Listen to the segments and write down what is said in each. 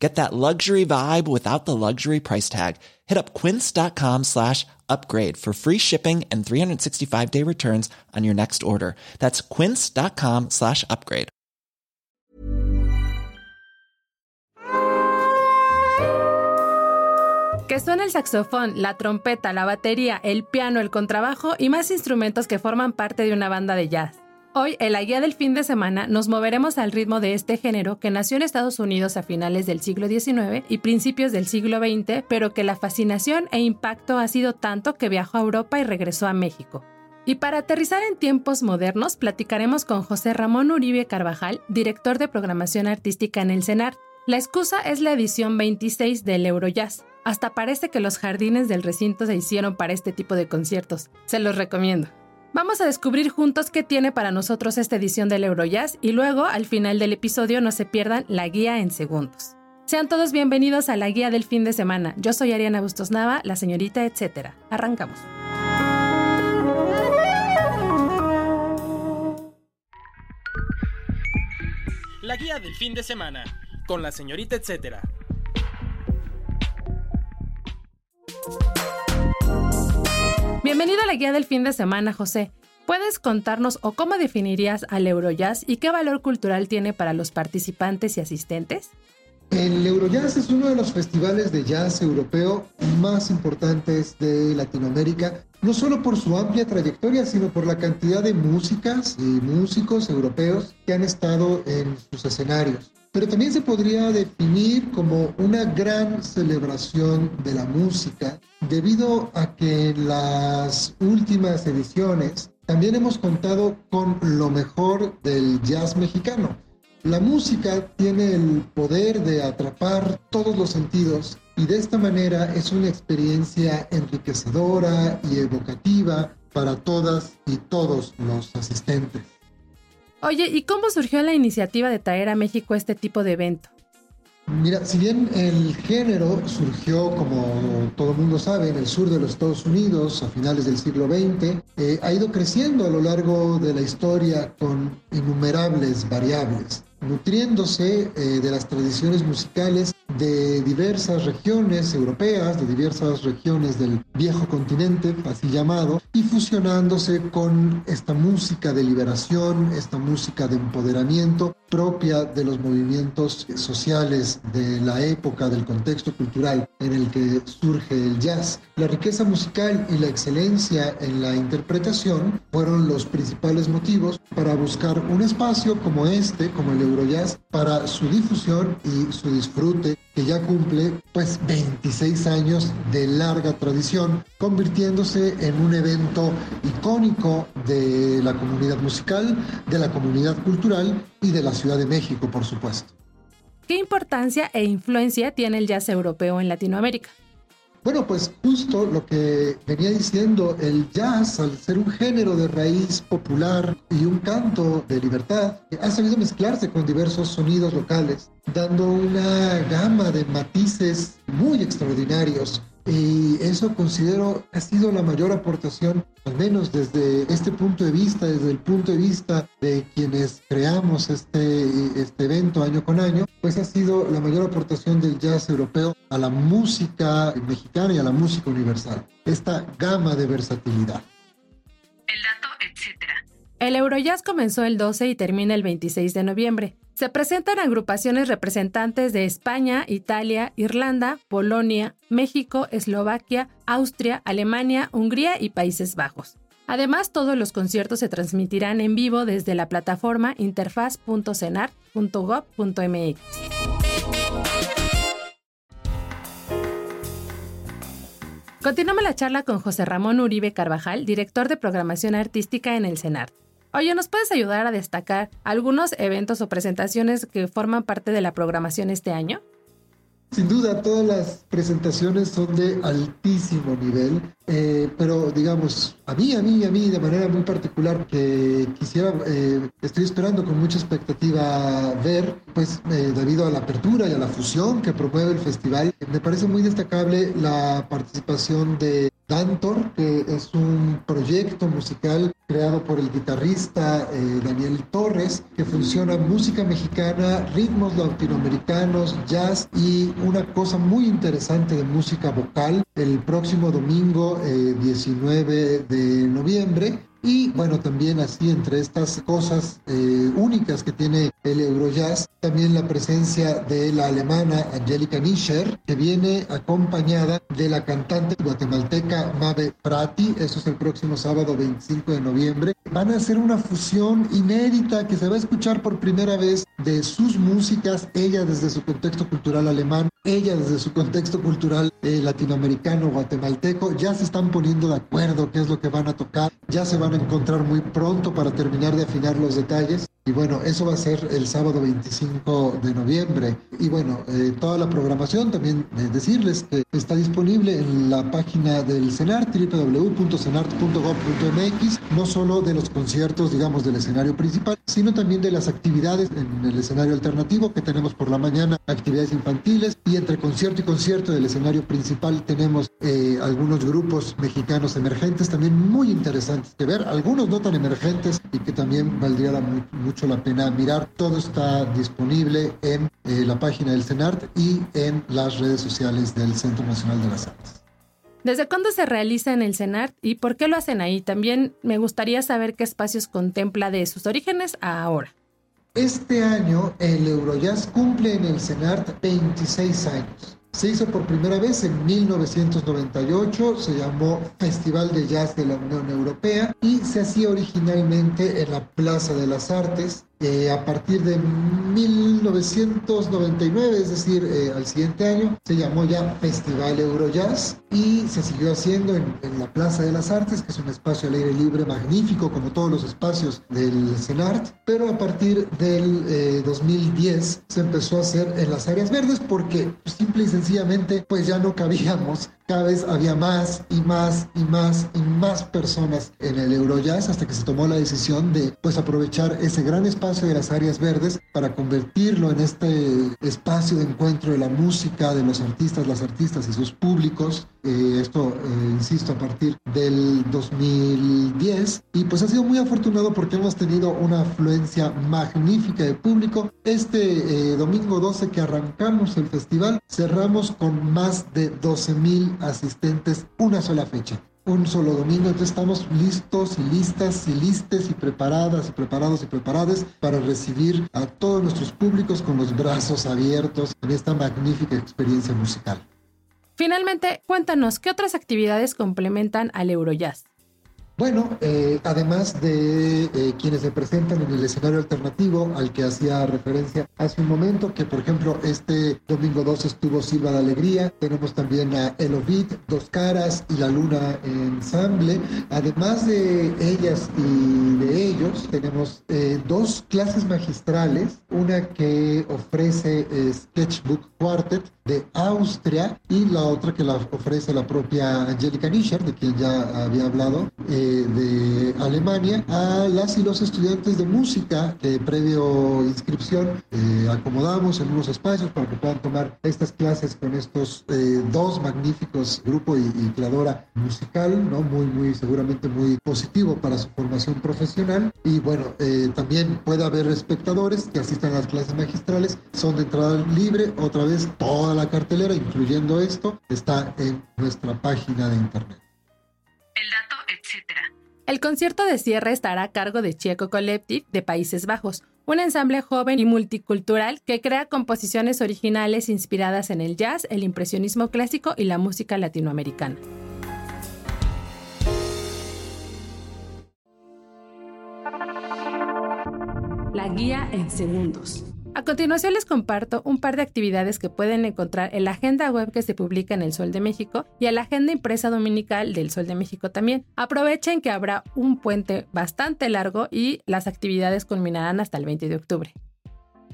Get that luxury vibe without the luxury price tag. Hit up quince.com slash upgrade for free shipping and 365 day returns on your next order. That's quince.com slash upgrade. Que suena el saxofón, la trompeta, la batería, el piano, el contrabajo y más instrumentos que forman parte de una banda de jazz. Hoy, en la guía del fin de semana, nos moveremos al ritmo de este género que nació en Estados Unidos a finales del siglo XIX y principios del siglo XX, pero que la fascinación e impacto ha sido tanto que viajó a Europa y regresó a México. Y para aterrizar en tiempos modernos, platicaremos con José Ramón Uribe Carvajal, director de programación artística en el CENAR. La excusa es la edición 26 del Eurojazz. Hasta parece que los jardines del recinto se hicieron para este tipo de conciertos. Se los recomiendo. Vamos a descubrir juntos qué tiene para nosotros esta edición del Eurojazz y luego, al final del episodio, no se pierdan la guía en segundos. Sean todos bienvenidos a la guía del fin de semana. Yo soy Ariana Bustos Nava, la señorita etcétera. Arrancamos. La guía del fin de semana con la señorita etcétera. Bienvenido a la guía del fin de semana, José. ¿Puedes contarnos o cómo definirías al Eurojazz y qué valor cultural tiene para los participantes y asistentes? El Eurojazz es uno de los festivales de jazz europeo más importantes de Latinoamérica, no solo por su amplia trayectoria, sino por la cantidad de músicas y músicos europeos que han estado en sus escenarios pero también se podría definir como una gran celebración de la música, debido a que en las últimas ediciones también hemos contado con lo mejor del jazz mexicano. La música tiene el poder de atrapar todos los sentidos y de esta manera es una experiencia enriquecedora y evocativa para todas y todos los asistentes. Oye, ¿y cómo surgió la iniciativa de traer a México este tipo de evento? Mira, si bien el género surgió, como todo el mundo sabe, en el sur de los Estados Unidos a finales del siglo XX, eh, ha ido creciendo a lo largo de la historia con innumerables variables nutriéndose eh, de las tradiciones musicales de diversas regiones europeas, de diversas regiones del viejo continente, así llamado, y fusionándose con esta música de liberación, esta música de empoderamiento propia de los movimientos sociales de la época, del contexto cultural en el que surge el jazz. La riqueza musical y la excelencia en la interpretación fueron los principales motivos para buscar un espacio como este, como el Eurojazz, para su difusión y su disfrute que ya cumple pues 26 años de larga tradición, convirtiéndose en un evento icónico de la comunidad musical, de la comunidad cultural y de la Ciudad de México, por supuesto. ¿Qué importancia e influencia tiene el jazz europeo en Latinoamérica? Bueno, pues justo lo que venía diciendo, el jazz, al ser un género de raíz popular y un canto de libertad, ha sabido mezclarse con diversos sonidos locales, dando una gama de matices muy extraordinarios y eso considero ha sido la mayor aportación, al menos desde este punto de vista, desde el punto de vista de quienes creamos este, este evento año con año, pues ha sido la mayor aportación del jazz europeo a la música mexicana y a la música universal. Esta gama de versatilidad. El dato, etcétera. El Eurojazz comenzó el 12 y termina el 26 de noviembre. Se presentan agrupaciones representantes de España, Italia, Irlanda, Polonia, México, Eslovaquia, Austria, Alemania, Hungría y Países Bajos. Además, todos los conciertos se transmitirán en vivo desde la plataforma interfaz.cenar.gov.mx. Continuamos la charla con José Ramón Uribe Carvajal, director de programación artística en el CENAR. Oye, ¿nos puedes ayudar a destacar algunos eventos o presentaciones que forman parte de la programación este año? Sin duda, todas las presentaciones son de altísimo nivel, eh, pero digamos, a mí, a mí, a mí, de manera muy particular, que quisiera, eh, estoy esperando con mucha expectativa ver, pues eh, debido a la apertura y a la fusión que promueve el festival, me parece muy destacable la participación de Dantor, que es un proyecto musical creado por el guitarrista eh, Daniel Torres, que funciona música mexicana, ritmos latinoamericanos, jazz y una cosa muy interesante de música vocal. El próximo domingo 19 eh, de noviembre y bueno, también así entre estas cosas eh, únicas que tiene el Eurojazz, también la presencia de la alemana Angelica Nischer, que viene acompañada de la cantante guatemalteca Mabe Prati. Eso es el próximo sábado 25 de noviembre. Van a hacer una fusión inédita que se va a escuchar por primera vez de sus músicas, ella desde su contexto cultural alemán, ella desde su contexto cultural eh, latinoamericano, guatemalteco. Ya se están poniendo de acuerdo qué es lo que van a tocar, ya se van encontrar muy pronto para terminar de afinar los detalles. Y bueno, eso va a ser el sábado 25 de noviembre. Y bueno, eh, toda la programación también eh, decirles que está disponible en la página del CENART, www.cenart.gov.mx, no solo de los conciertos, digamos, del escenario principal, sino también de las actividades en el escenario alternativo que tenemos por la mañana, actividades infantiles y entre concierto y concierto del escenario principal tenemos eh, algunos grupos mexicanos emergentes también muy interesantes que ver, algunos no tan emergentes y que también valdría la, mucho la pena mirar. Todo está disponible en eh, la página del CENART y en las redes sociales del Centro Nacional de las Artes. ¿Desde cuándo se realiza en el CENART y por qué lo hacen ahí? También me gustaría saber qué espacios contempla de sus orígenes a ahora. Este año el Eurojazz cumple en el CENART 26 años. Se hizo por primera vez en 1998, se llamó Festival de Jazz de la Unión Europea y se hacía originalmente en la Plaza de las Artes eh, a partir de 1999, es decir, eh, al siguiente año, se llamó ya Festival Eurojazz y se siguió haciendo en, la Plaza de las Artes, que es un espacio al aire libre magnífico, como todos los espacios del CENART, pero a partir del 2010 eh, se empezó a hacer en las áreas verdes porque simple y sencillamente pues ya no cabíamos cada vez había más y más y más y más personas en el Eurojazz hasta que se tomó la decisión de pues aprovechar ese gran espacio de las áreas verdes para convertirlo en este espacio de encuentro de la música, de los artistas, las artistas y sus públicos. Eh, esto, eh, insisto, a partir del 2010 y pues ha sido muy afortunado porque hemos tenido una afluencia magnífica de público. Este eh, domingo 12 que arrancamos el festival, cerramos con más de 12 mil asistentes una sola fecha. Un solo domingo, entonces estamos listos y listas y listes y preparadas y preparados y preparadas para recibir a todos nuestros públicos con los brazos abiertos en esta magnífica experiencia musical. Finalmente, cuéntanos, ¿qué otras actividades complementan al Eurojazz? Bueno, eh, además de eh, quienes se presentan en el escenario alternativo al que hacía referencia hace un momento, que por ejemplo este domingo 2 estuvo Silva de Alegría, tenemos también a Elovid, Dos Caras y La Luna Ensamble. Además de ellas y de ellos, tenemos eh, dos clases magistrales, una que ofrece Sketchbook Quartet de Austria y la otra que la ofrece la propia Angelica Nischer, de quien ya había hablado de Alemania a las y los estudiantes de música que previo inscripción eh, acomodamos en unos espacios para que puedan tomar estas clases con estos eh, dos magníficos grupo y, y, creadora musical, ¿no? Muy, muy, seguramente muy positivo para su formación profesional. Y bueno, eh, también puede haber espectadores que asistan a las clases magistrales, son de entrada libre, otra vez toda la cartelera, incluyendo esto, está en nuestra página de internet. El concierto de cierre estará a cargo de Checo Collective de Países Bajos, un ensamble joven y multicultural que crea composiciones originales inspiradas en el jazz, el impresionismo clásico y la música latinoamericana. La guía en segundos. A continuación les comparto un par de actividades que pueden encontrar en la agenda web que se publica en El Sol de México y en la agenda impresa dominical del Sol de México también. Aprovechen que habrá un puente bastante largo y las actividades culminarán hasta el 20 de octubre.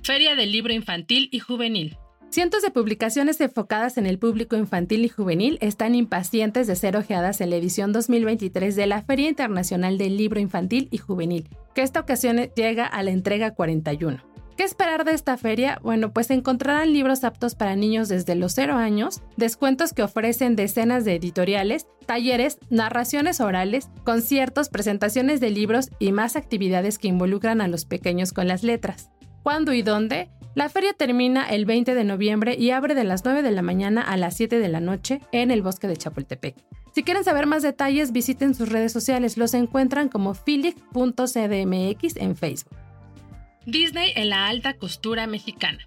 Feria del Libro Infantil y Juvenil. Cientos de publicaciones enfocadas en el público infantil y juvenil están impacientes de ser ojeadas en la edición 2023 de la Feria Internacional del Libro Infantil y Juvenil, que esta ocasión llega a la entrega 41. ¿Qué esperar de esta feria? Bueno, pues encontrarán libros aptos para niños desde los 0 años, descuentos que ofrecen decenas de editoriales, talleres, narraciones orales, conciertos, presentaciones de libros y más actividades que involucran a los pequeños con las letras. ¿Cuándo y dónde? La feria termina el 20 de noviembre y abre de las 9 de la mañana a las 7 de la noche en el bosque de Chapultepec. Si quieren saber más detalles, visiten sus redes sociales. Los encuentran como philip.cdmx en Facebook. Disney en la alta costura mexicana.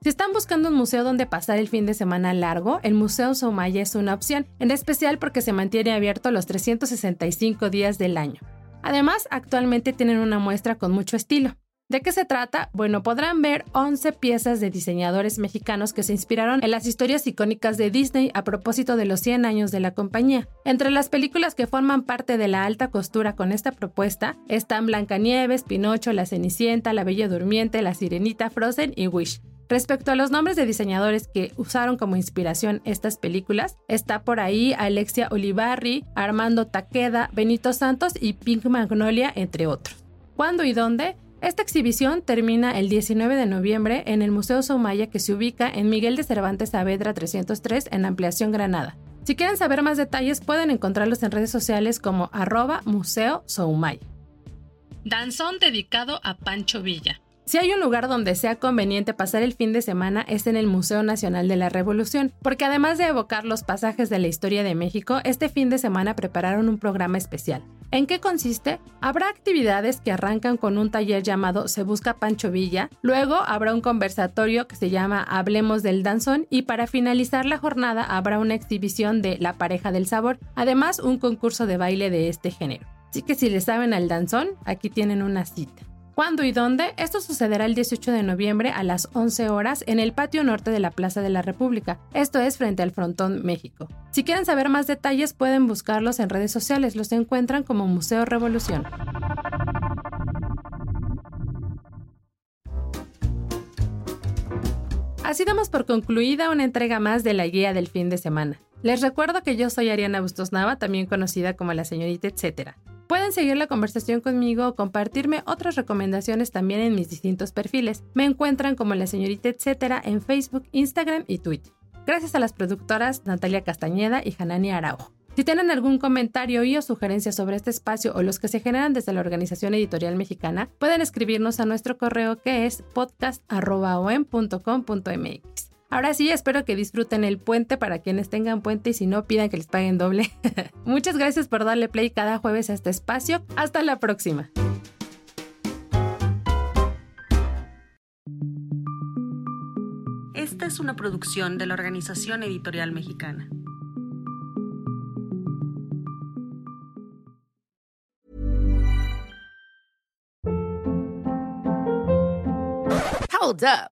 Si están buscando un museo donde pasar el fin de semana largo, el Museo Soumaya es una opción, en especial porque se mantiene abierto los 365 días del año. Además, actualmente tienen una muestra con mucho estilo. ¿De qué se trata? Bueno, podrán ver 11 piezas de diseñadores mexicanos que se inspiraron en las historias icónicas de Disney a propósito de los 100 años de la compañía. Entre las películas que forman parte de la alta costura con esta propuesta están Blancanieves, Pinocho, La Cenicienta, La Bella Durmiente, La Sirenita, Frozen y Wish. Respecto a los nombres de diseñadores que usaron como inspiración estas películas, está por ahí Alexia Olivarri, Armando Taqueda, Benito Santos y Pink Magnolia, entre otros. ¿Cuándo y dónde? Esta exhibición termina el 19 de noviembre en el Museo Soumaya que se ubica en Miguel de Cervantes Saavedra 303 en Ampliación Granada. Si quieren saber más detalles pueden encontrarlos en redes sociales como arroba Museo Soumaya. Danzón dedicado a Pancho Villa. Si hay un lugar donde sea conveniente pasar el fin de semana es en el Museo Nacional de la Revolución, porque además de evocar los pasajes de la historia de México, este fin de semana prepararon un programa especial. ¿En qué consiste? Habrá actividades que arrancan con un taller llamado Se Busca Pancho Villa, luego habrá un conversatorio que se llama Hablemos del Danzón y para finalizar la jornada habrá una exhibición de La Pareja del Sabor, además un concurso de baile de este género. Así que si le saben al danzón, aquí tienen una cita. ¿Cuándo y dónde? Esto sucederá el 18 de noviembre a las 11 horas en el patio norte de la Plaza de la República, esto es frente al Frontón México. Si quieren saber más detalles pueden buscarlos en redes sociales, los encuentran como Museo Revolución. Así damos por concluida una entrega más de la guía del fin de semana. Les recuerdo que yo soy Ariana Bustos Nava, también conocida como la señorita etcétera. Pueden seguir la conversación conmigo o compartirme otras recomendaciones también en mis distintos perfiles. Me encuentran como la señorita etcétera en Facebook, Instagram y Twitter. Gracias a las productoras Natalia Castañeda y Hanani Araujo. Si tienen algún comentario y o sugerencia sobre este espacio o los que se generan desde la Organización Editorial Mexicana, pueden escribirnos a nuestro correo que es podcast.om.com.mx. Ahora sí, espero que disfruten el puente para quienes tengan puente y si no, pidan que les paguen doble. Muchas gracias por darle play cada jueves a este espacio. Hasta la próxima. Esta es una producción de la Organización Editorial Mexicana. Hold up.